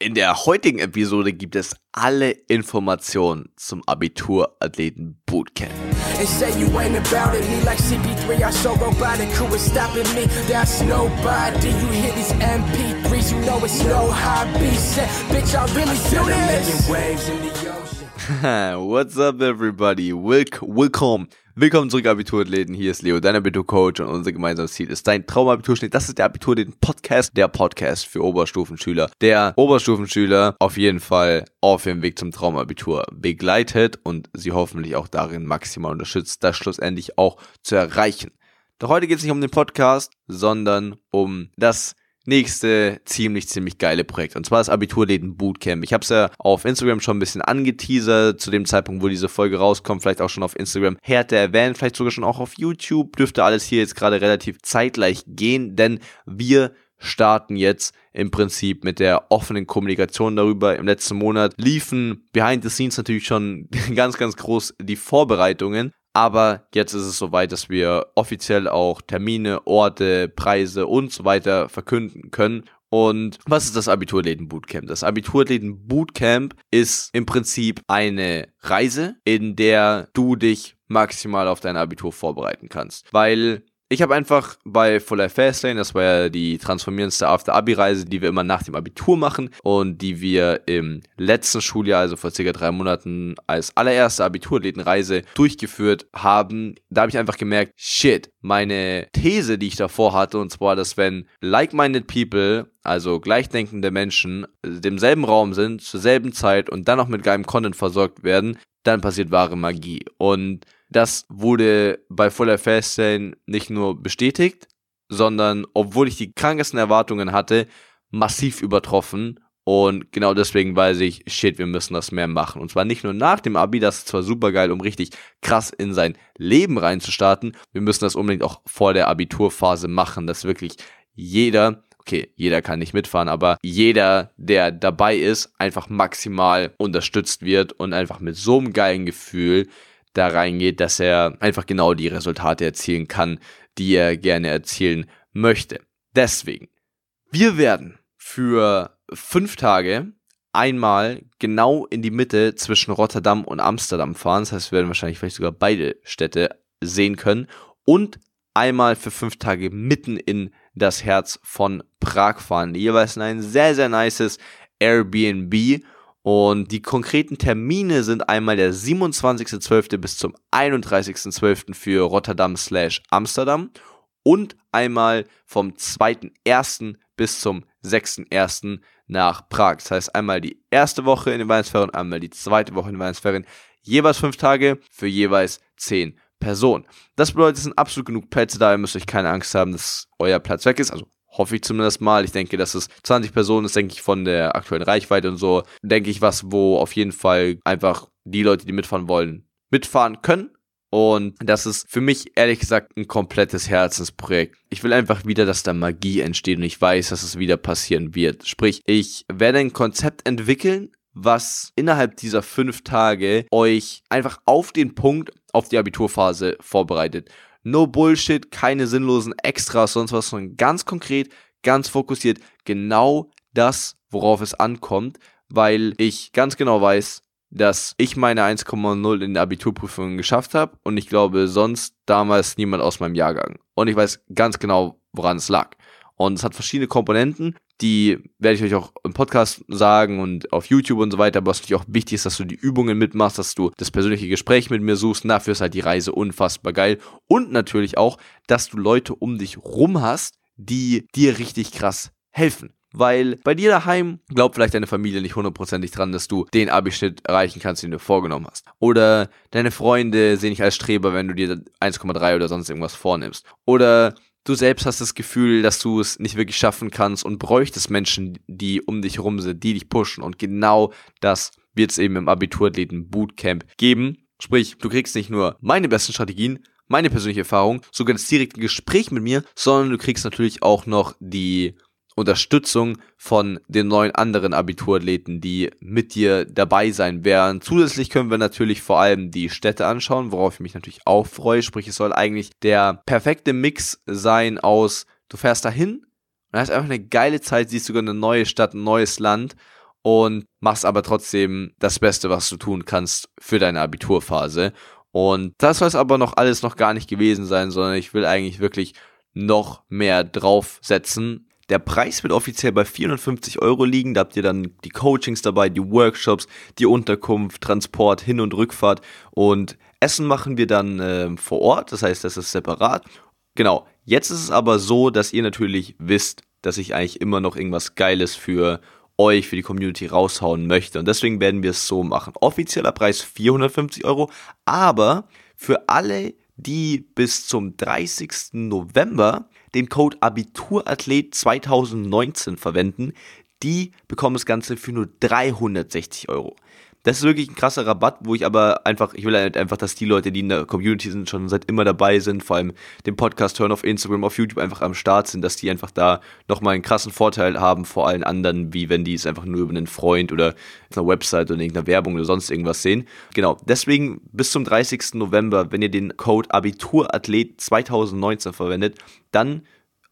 In der heutigen Episode gibt es alle Informationen zum Abiturathleten Bootcamp. What's up everybody? Welcome Willkommen zurück, Abiturathleten. Hier ist Leo, dein Abiturcoach und unser gemeinsames Ziel ist dein Traumabiturschnitt. Das ist der Abiturathleten-Podcast, der Podcast für Oberstufenschüler. Der Oberstufenschüler auf jeden Fall auf dem Weg zum Traumabitur begleitet und sie hoffentlich auch darin maximal unterstützt, das schlussendlich auch zu erreichen. Doch heute geht es nicht um den Podcast, sondern um das nächste ziemlich, ziemlich geile Projekt. Und zwar das Abiturläden Bootcamp. Ich habe es ja auf Instagram schon ein bisschen angeteasert, zu dem Zeitpunkt, wo diese Folge rauskommt, vielleicht auch schon auf Instagram Härte erwähnt, vielleicht sogar schon auch auf YouTube. Dürfte alles hier jetzt gerade relativ zeitgleich gehen, denn wir starten jetzt im Prinzip mit der offenen Kommunikation darüber. Im letzten Monat liefen behind the scenes natürlich schon ganz, ganz groß die Vorbereitungen. Aber jetzt ist es soweit, dass wir offiziell auch Termine, Orte, Preise und so weiter verkünden können. Und was ist das Abiturläden Bootcamp? Das Abiturläden Bootcamp ist im Prinzip eine Reise, in der du dich maximal auf dein Abitur vorbereiten kannst. Weil ich habe einfach bei Full Life Fastlane, das war ja die transformierendste After-Abi-Reise, die wir immer nach dem Abitur machen und die wir im letzten Schuljahr, also vor circa drei Monaten, als allererste Abiturlädenreise durchgeführt haben. Da habe ich einfach gemerkt, shit, meine These, die ich davor hatte, und zwar, dass wenn like-minded people, also gleichdenkende Menschen, demselben Raum sind, zur selben Zeit und dann noch mit geilem Content versorgt werden, dann passiert wahre Magie. Und das wurde bei Fuller Fastlane nicht nur bestätigt, sondern obwohl ich die krankesten Erwartungen hatte, massiv übertroffen. Und genau deswegen weiß ich, shit, wir müssen das mehr machen. Und zwar nicht nur nach dem Abi, das ist zwar super geil, um richtig krass in sein Leben reinzustarten. Wir müssen das unbedingt auch vor der Abiturphase machen, dass wirklich jeder, okay, jeder kann nicht mitfahren, aber jeder, der dabei ist, einfach maximal unterstützt wird und einfach mit so einem geilen Gefühl da reingeht, dass er einfach genau die Resultate erzielen kann, die er gerne erzielen möchte. Deswegen, wir werden für fünf Tage einmal genau in die Mitte zwischen Rotterdam und Amsterdam fahren. Das heißt, wir werden wahrscheinlich vielleicht sogar beide Städte sehen können. Und einmal für fünf Tage mitten in das Herz von Prag fahren. Jeweils in ein sehr, sehr nices Airbnb und die konkreten Termine sind einmal der 27.12. bis zum 31.12. für Rotterdam slash Amsterdam und einmal vom 2.1. bis zum 6.1. nach Prag. Das heißt einmal die erste Woche in den Weihnachtsferien, einmal die zweite Woche in den Weihnachtsferien. Jeweils fünf Tage für jeweils zehn Personen. Das bedeutet, es sind absolut genug Plätze da. Ihr müsst euch keine Angst haben, dass euer Platz weg ist. Also Hoffe ich zumindest mal. Ich denke, dass es 20 Personen ist, denke ich, von der aktuellen Reichweite und so. Denke ich, was, wo auf jeden Fall einfach die Leute, die mitfahren wollen, mitfahren können. Und das ist für mich ehrlich gesagt ein komplettes Herzensprojekt. Ich will einfach wieder, dass da Magie entsteht und ich weiß, dass es wieder passieren wird. Sprich, ich werde ein Konzept entwickeln, was innerhalb dieser fünf Tage euch einfach auf den Punkt, auf die Abiturphase vorbereitet. No Bullshit, keine sinnlosen Extras, sonst was, sondern ganz konkret, ganz fokussiert, genau das, worauf es ankommt, weil ich ganz genau weiß, dass ich meine 1,0 in der Abiturprüfung geschafft habe und ich glaube sonst damals niemand aus meinem Jahrgang. Und ich weiß ganz genau, woran es lag. Und es hat verschiedene Komponenten, die werde ich euch auch im Podcast sagen und auf YouTube und so weiter. Aber was natürlich auch wichtig ist, dass du die Übungen mitmachst, dass du das persönliche Gespräch mit mir suchst. Und dafür ist halt die Reise unfassbar geil. Und natürlich auch, dass du Leute um dich rum hast, die dir richtig krass helfen. Weil bei dir daheim glaubt vielleicht deine Familie nicht hundertprozentig dran, dass du den Abischnitt erreichen kannst, den du vorgenommen hast. Oder deine Freunde sehen dich als Streber, wenn du dir 1,3 oder sonst irgendwas vornimmst. Oder du selbst hast das Gefühl, dass du es nicht wirklich schaffen kannst und bräuchtest Menschen, die um dich herum sind, die dich pushen. Und genau das wird es eben im Abiturathleten Bootcamp geben. Sprich, du kriegst nicht nur meine besten Strategien, meine persönliche Erfahrung, sogar das direkte Gespräch mit mir, sondern du kriegst natürlich auch noch die Unterstützung von den neun anderen Abiturathleten, die mit dir dabei sein werden. Zusätzlich können wir natürlich vor allem die Städte anschauen, worauf ich mich natürlich auch freue. Sprich, es soll eigentlich der perfekte Mix sein aus, du fährst dahin und hast einfach eine geile Zeit, siehst sogar eine neue Stadt, ein neues Land und machst aber trotzdem das Beste, was du tun kannst für deine Abiturphase. Und das soll es aber noch alles noch gar nicht gewesen sein, sondern ich will eigentlich wirklich noch mehr draufsetzen. Der Preis wird offiziell bei 450 Euro liegen. Da habt ihr dann die Coachings dabei, die Workshops, die Unterkunft, Transport, Hin- und Rückfahrt. Und Essen machen wir dann äh, vor Ort. Das heißt, das ist separat. Genau. Jetzt ist es aber so, dass ihr natürlich wisst, dass ich eigentlich immer noch irgendwas Geiles für euch, für die Community raushauen möchte. Und deswegen werden wir es so machen. Offizieller Preis 450 Euro, aber für alle, die bis zum 30. November den Code Abiturathlet 2019 verwenden, die bekommen das Ganze für nur 360 Euro. Das ist wirklich ein krasser Rabatt, wo ich aber einfach, ich will halt einfach, dass die Leute, die in der Community sind, schon seit immer dabei sind, vor allem den Podcast hören auf Instagram, auf YouTube einfach am Start sind, dass die einfach da nochmal einen krassen Vorteil haben vor allen anderen, wie wenn die es einfach nur über einen Freund oder einer Website oder irgendeiner Werbung oder sonst irgendwas sehen. Genau, deswegen bis zum 30. November, wenn ihr den Code Abiturathlet 2019 verwendet, dann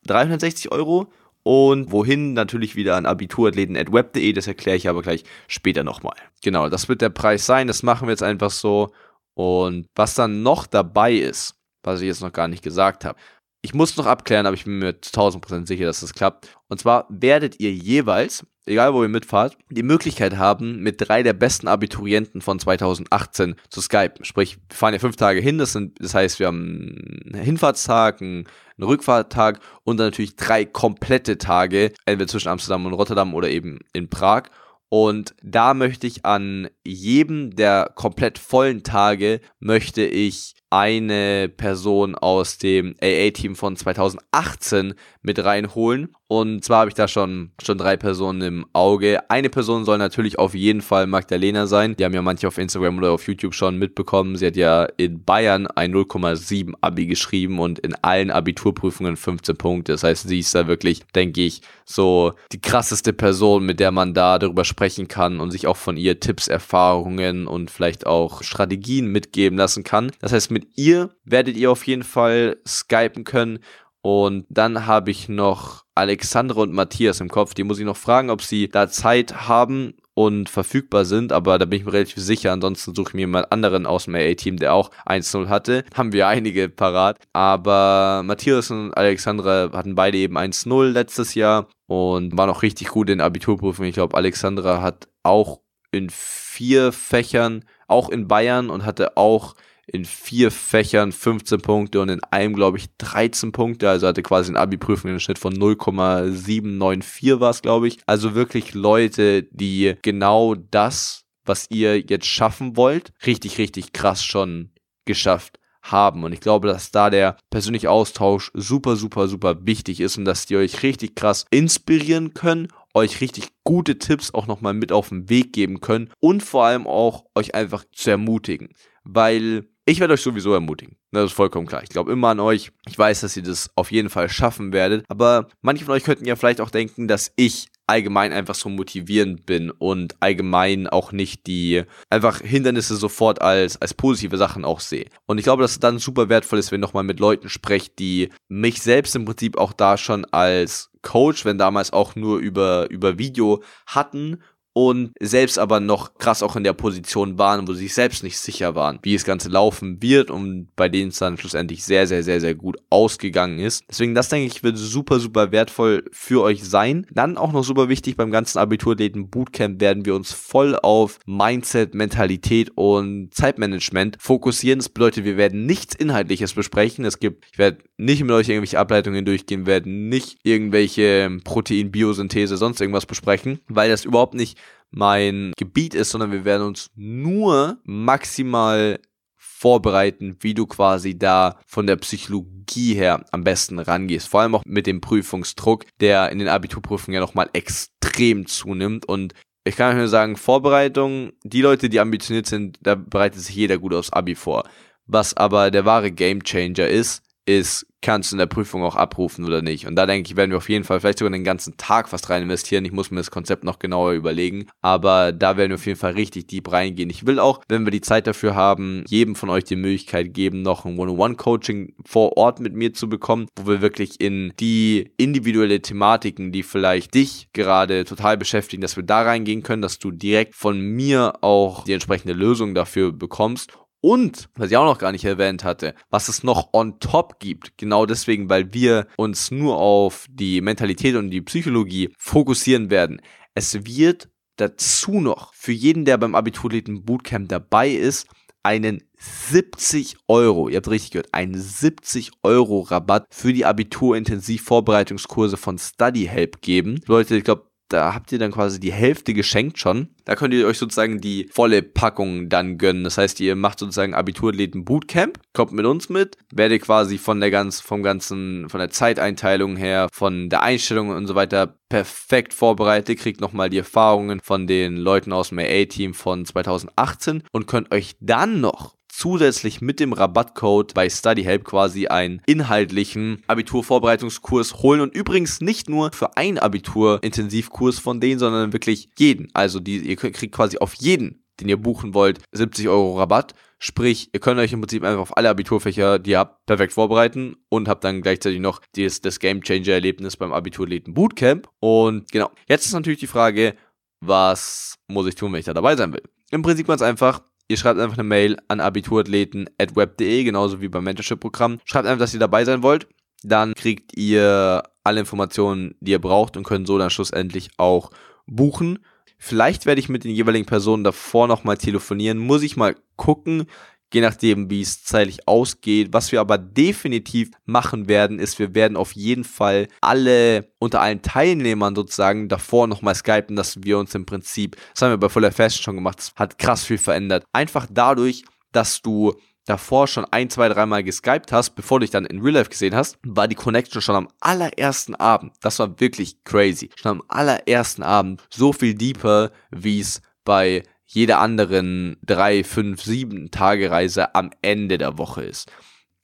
360 Euro und wohin natürlich wieder an abiturathleten.web.de, das erkläre ich aber gleich später nochmal. Genau, das wird der Preis sein, das machen wir jetzt einfach so. Und was dann noch dabei ist, was ich jetzt noch gar nicht gesagt habe, ich muss noch abklären, aber ich bin mir 1000% sicher, dass das klappt. Und zwar werdet ihr jeweils, egal wo ihr mitfahrt, die Möglichkeit haben, mit drei der besten Abiturienten von 2018 zu skypen. Sprich, wir fahren ja fünf Tage hin, das, sind, das heißt, wir haben einen Hinfahrtstag, einen Rückfahrttag und dann natürlich drei komplette Tage, entweder zwischen Amsterdam und Rotterdam oder eben in Prag. Und da möchte ich an jedem der komplett vollen Tage möchte ich eine Person aus dem AA-Team von 2018 mit reinholen. Und zwar habe ich da schon, schon drei Personen im Auge. Eine Person soll natürlich auf jeden Fall Magdalena sein. Die haben ja manche auf Instagram oder auf YouTube schon mitbekommen. Sie hat ja in Bayern ein 0,7 Abi geschrieben und in allen Abiturprüfungen 15 Punkte. Das heißt, sie ist da wirklich, denke ich, so die krasseste Person, mit der man da darüber sprechen kann und sich auch von ihr Tipps, Erfahrungen und vielleicht auch Strategien mitgeben lassen kann. Das heißt, mit ihr werdet ihr auf jeden Fall skypen können. Und dann habe ich noch Alexandra und Matthias im Kopf. Die muss ich noch fragen, ob sie da Zeit haben und verfügbar sind, aber da bin ich mir relativ sicher. Ansonsten suche ich mir jemand anderen aus dem AA-Team, der auch 1-0 hatte. Haben wir einige parat. Aber Matthias und Alexandra hatten beide eben 1-0 letztes Jahr und waren auch richtig gut in Abiturprüfungen. Ich glaube, Alexandra hat auch in vier Fächern, auch in Bayern und hatte auch in vier Fächern 15 Punkte und in einem, glaube ich, 13 Punkte. Also hatte quasi eine Abi-Prüfung einen Schnitt von 0,794 war es, glaube ich. Also wirklich Leute, die genau das, was ihr jetzt schaffen wollt, richtig, richtig krass schon geschafft haben. Und ich glaube, dass da der persönliche Austausch super, super, super wichtig ist und dass die euch richtig krass inspirieren können, euch richtig gute Tipps auch nochmal mit auf den Weg geben können und vor allem auch euch einfach zu ermutigen. Weil ich werde euch sowieso ermutigen. Das ist vollkommen klar. Ich glaube immer an euch. Ich weiß, dass ihr das auf jeden Fall schaffen werdet. Aber manche von euch könnten ja vielleicht auch denken, dass ich allgemein einfach so motivierend bin und allgemein auch nicht die einfach Hindernisse sofort als, als positive Sachen auch sehe. Und ich glaube, dass es dann super wertvoll ist, wenn ihr nochmal mit Leuten sprecht, die mich selbst im Prinzip auch da schon als Coach, wenn damals auch nur über, über Video hatten und selbst aber noch krass auch in der Position waren, wo sie sich selbst nicht sicher waren, wie das Ganze laufen wird und bei denen es dann schlussendlich sehr, sehr, sehr, sehr gut ausgegangen ist. Deswegen, das denke ich, wird super, super wertvoll für euch sein. Dann auch noch super wichtig beim ganzen Abiturläden Bootcamp werden wir uns voll auf Mindset, Mentalität und Zeitmanagement fokussieren. Das bedeutet, wir werden nichts Inhaltliches besprechen. Es gibt, ich werde nicht mit euch irgendwelche Ableitungen durchgehen, werden nicht irgendwelche Protein-Biosynthese, sonst irgendwas besprechen, weil das überhaupt nicht mein Gebiet ist, sondern wir werden uns nur maximal vorbereiten, wie du quasi da von der Psychologie her am besten rangehst. Vor allem auch mit dem Prüfungsdruck, der in den Abiturprüfungen ja nochmal extrem zunimmt. Und ich kann euch nur sagen, Vorbereitung, die Leute, die ambitioniert sind, da bereitet sich jeder gut aufs Abi vor. Was aber der wahre Gamechanger ist, ist, kannst du in der Prüfung auch abrufen oder nicht. Und da denke ich, werden wir auf jeden Fall vielleicht sogar den ganzen Tag fast rein investieren. Ich muss mir das Konzept noch genauer überlegen. Aber da werden wir auf jeden Fall richtig deep reingehen. Ich will auch, wenn wir die Zeit dafür haben, jedem von euch die Möglichkeit geben, noch ein One-on-One-Coaching vor Ort mit mir zu bekommen, wo wir wirklich in die individuelle Thematiken, die vielleicht dich gerade total beschäftigen, dass wir da reingehen können, dass du direkt von mir auch die entsprechende Lösung dafür bekommst und, was ich auch noch gar nicht erwähnt hatte, was es noch on top gibt, genau deswegen, weil wir uns nur auf die Mentalität und die Psychologie fokussieren werden. Es wird dazu noch für jeden, der beim Abiturleten Bootcamp dabei ist, einen 70 Euro, ihr habt richtig gehört, einen 70 Euro Rabatt für die Abitur-Intensiv-Vorbereitungskurse von StudyHelp geben. Leute, ich glaube, da habt ihr dann quasi die Hälfte geschenkt schon. Da könnt ihr euch sozusagen die volle Packung dann gönnen. Das heißt, ihr macht sozusagen Abiturläden Bootcamp, kommt mit uns mit, werdet quasi von der ganz, vom ganzen, von der Zeiteinteilung her, von der Einstellung und so weiter perfekt vorbereitet, kriegt nochmal die Erfahrungen von den Leuten aus dem AA-Team von 2018 und könnt euch dann noch zusätzlich mit dem Rabattcode bei StudyHelp quasi einen inhaltlichen Abiturvorbereitungskurs holen und übrigens nicht nur für einen Abitur-Intensivkurs von denen, sondern wirklich jeden. Also die, ihr kriegt quasi auf jeden den ihr buchen wollt, 70 Euro Rabatt. Sprich, ihr könnt euch im Prinzip einfach auf alle Abiturfächer, die ihr habt, perfekt vorbereiten und habt dann gleichzeitig noch das, das Game Changer Erlebnis beim Abiturleten Bootcamp. Und genau, jetzt ist natürlich die Frage, was muss ich tun, wenn ich da dabei sein will? Im Prinzip ganz einfach, Ihr schreibt einfach eine Mail an abiturathleten.web.de, genauso wie beim Mentorship-Programm. Schreibt einfach, dass ihr dabei sein wollt. Dann kriegt ihr alle Informationen, die ihr braucht und könnt so dann schlussendlich auch buchen. Vielleicht werde ich mit den jeweiligen Personen davor nochmal telefonieren. Muss ich mal gucken je nachdem, wie es zeitlich ausgeht. Was wir aber definitiv machen werden, ist, wir werden auf jeden Fall alle unter allen Teilnehmern sozusagen davor nochmal skypen, dass wir uns im Prinzip, das haben wir bei Fuller Fashion schon gemacht, das hat krass viel verändert. Einfach dadurch, dass du davor schon ein, zwei, dreimal geskypt hast, bevor du dich dann in Real Life gesehen hast, war die Connection schon am allerersten Abend. Das war wirklich crazy. Schon am allerersten Abend so viel deeper, wie es bei jeder anderen drei, fünf, sieben Tage Reise am Ende der Woche ist.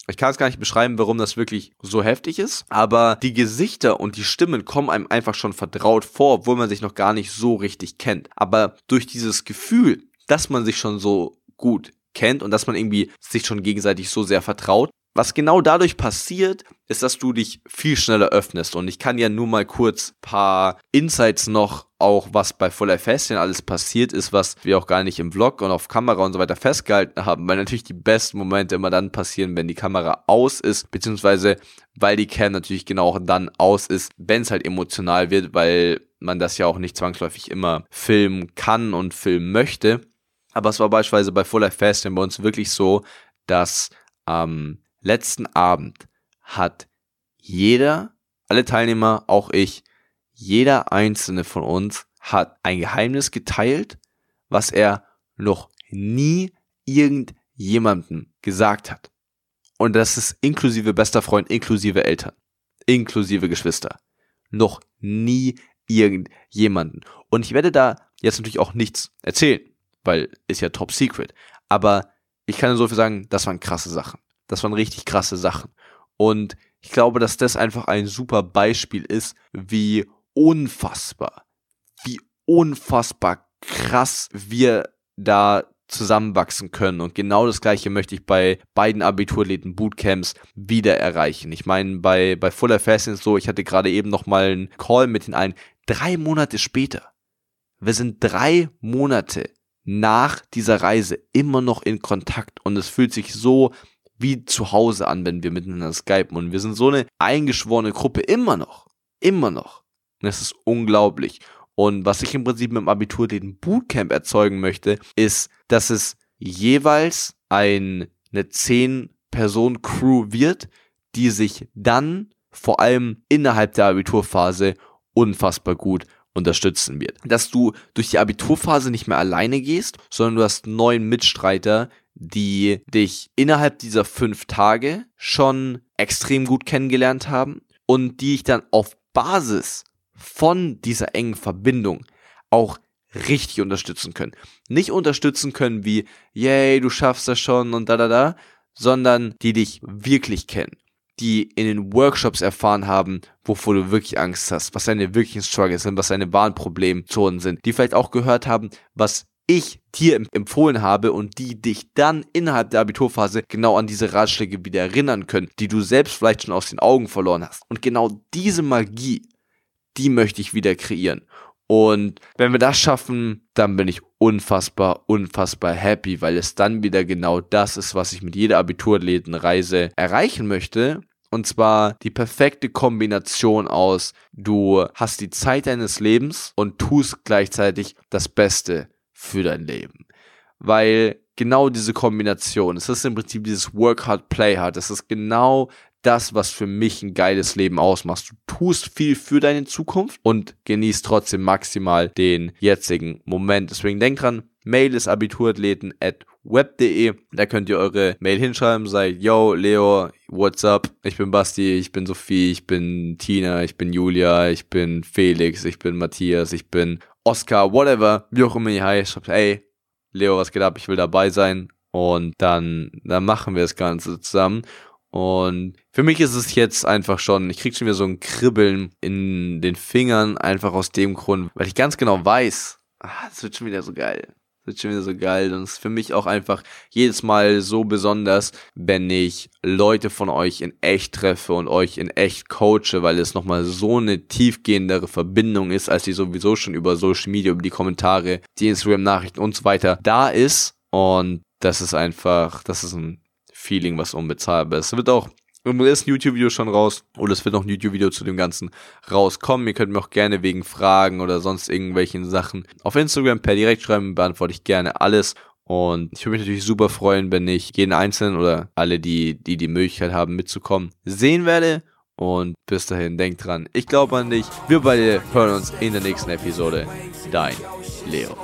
Ich kann es gar nicht beschreiben, warum das wirklich so heftig ist, aber die Gesichter und die Stimmen kommen einem einfach schon vertraut vor, obwohl man sich noch gar nicht so richtig kennt. Aber durch dieses Gefühl, dass man sich schon so gut kennt und dass man irgendwie sich schon gegenseitig so sehr vertraut, was genau dadurch passiert, ist, dass du dich viel schneller öffnest. Und ich kann ja nur mal kurz paar Insights noch, auch was bei Full Festchen alles passiert ist, was wir auch gar nicht im Vlog und auf Kamera und so weiter festgehalten haben, weil natürlich die besten Momente immer dann passieren, wenn die Kamera aus ist, beziehungsweise weil die Cam natürlich genau auch dann aus ist, wenn es halt emotional wird, weil man das ja auch nicht zwangsläufig immer filmen kann und filmen möchte. Aber es war beispielsweise bei Full Life Festchen bei uns wirklich so, dass ähm, letzten Abend hat jeder, alle Teilnehmer, auch ich, jeder einzelne von uns hat ein Geheimnis geteilt, was er noch nie irgendjemandem gesagt hat. Und das ist inklusive bester Freund, inklusive Eltern, inklusive Geschwister. Noch nie irgendjemanden. Und ich werde da jetzt natürlich auch nichts erzählen, weil ist ja top secret. Aber ich kann so viel sagen, das waren krasse Sachen. Das waren richtig krasse Sachen. Und ich glaube, dass das einfach ein super Beispiel ist, wie unfassbar, wie unfassbar krass wir da zusammenwachsen können. Und genau das gleiche möchte ich bei beiden Abiturläden Bootcamps wieder erreichen. Ich meine, bei, bei Fuller Fasting ist so, ich hatte gerade eben noch mal einen Call mit den allen. Drei Monate später. Wir sind drei Monate nach dieser Reise immer noch in Kontakt und es fühlt sich so wie zu Hause an, wenn wir miteinander skypen. Und wir sind so eine eingeschworene Gruppe immer noch. Immer noch. Und das ist unglaublich. Und was ich im Prinzip mit dem Abitur den Bootcamp erzeugen möchte, ist, dass es jeweils ein, eine 10-Person-Crew wird, die sich dann vor allem innerhalb der Abiturphase unfassbar gut unterstützen wird. Dass du durch die Abiturphase nicht mehr alleine gehst, sondern du hast neuen Mitstreiter, die dich innerhalb dieser fünf Tage schon extrem gut kennengelernt haben und die ich dann auf Basis von dieser engen Verbindung auch richtig unterstützen können. Nicht unterstützen können wie, yay, du schaffst das schon und da da da, sondern die dich wirklich kennen, die in den Workshops erfahren haben, wovor du wirklich Angst hast, was deine wirklichen Struggles sind, was deine wahren Problemzonen sind, die vielleicht auch gehört haben, was ich dir empfohlen habe und die dich dann innerhalb der Abiturphase genau an diese Ratschläge wieder erinnern können, die du selbst vielleicht schon aus den Augen verloren hast. Und genau diese Magie, die möchte ich wieder kreieren. Und wenn wir das schaffen, dann bin ich unfassbar, unfassbar happy, weil es dann wieder genau das ist, was ich mit jeder Abiturlädenreise erreichen möchte. Und zwar die perfekte Kombination aus, du hast die Zeit deines Lebens und tust gleichzeitig das Beste für dein Leben. Weil genau diese Kombination, es ist im Prinzip dieses Work hard, play hard, es ist genau das, was für mich ein geiles Leben ausmacht. Du tust viel für deine Zukunft und genießt trotzdem maximal den jetzigen Moment. Deswegen denk dran, Mail ist abiturathleten at web.de. Da könnt ihr eure Mail hinschreiben, sagt, yo, Leo, what's up? Ich bin Basti, ich bin Sophie, ich bin Tina, ich bin Julia, ich bin Felix, ich bin Matthias, ich bin Oscar, whatever, wie auch immer ihr heißt. Schreibt, hey, Leo, was geht ab? Ich will dabei sein. Und dann, dann machen wir das Ganze zusammen. Und für mich ist es jetzt einfach schon, ich krieg schon wieder so ein Kribbeln in den Fingern, einfach aus dem Grund, weil ich ganz genau weiß, ah, es wird schon wieder so geil. Es wird schon wieder so geil. Und es ist für mich auch einfach jedes Mal so besonders, wenn ich Leute von euch in echt treffe und euch in echt coache, weil es nochmal so eine tiefgehendere Verbindung ist, als die sowieso schon über Social Media, über die Kommentare, die Instagram-Nachrichten und so weiter da ist. Und das ist einfach, das ist ein Feeling, was unbezahlbar ist. Es wird auch im ersten YouTube-Video schon raus oder es wird noch ein YouTube-Video zu dem Ganzen rauskommen. Ihr könnt mir auch gerne wegen Fragen oder sonst irgendwelchen Sachen auf Instagram per direkt schreiben, beantworte ich gerne alles. Und ich würde mich natürlich super freuen, wenn ich jeden Einzelnen oder alle, die, die die Möglichkeit haben mitzukommen, sehen werde. Und bis dahin, denkt dran, ich glaube an dich. Wir beide hören uns in der nächsten Episode. Dein Leo.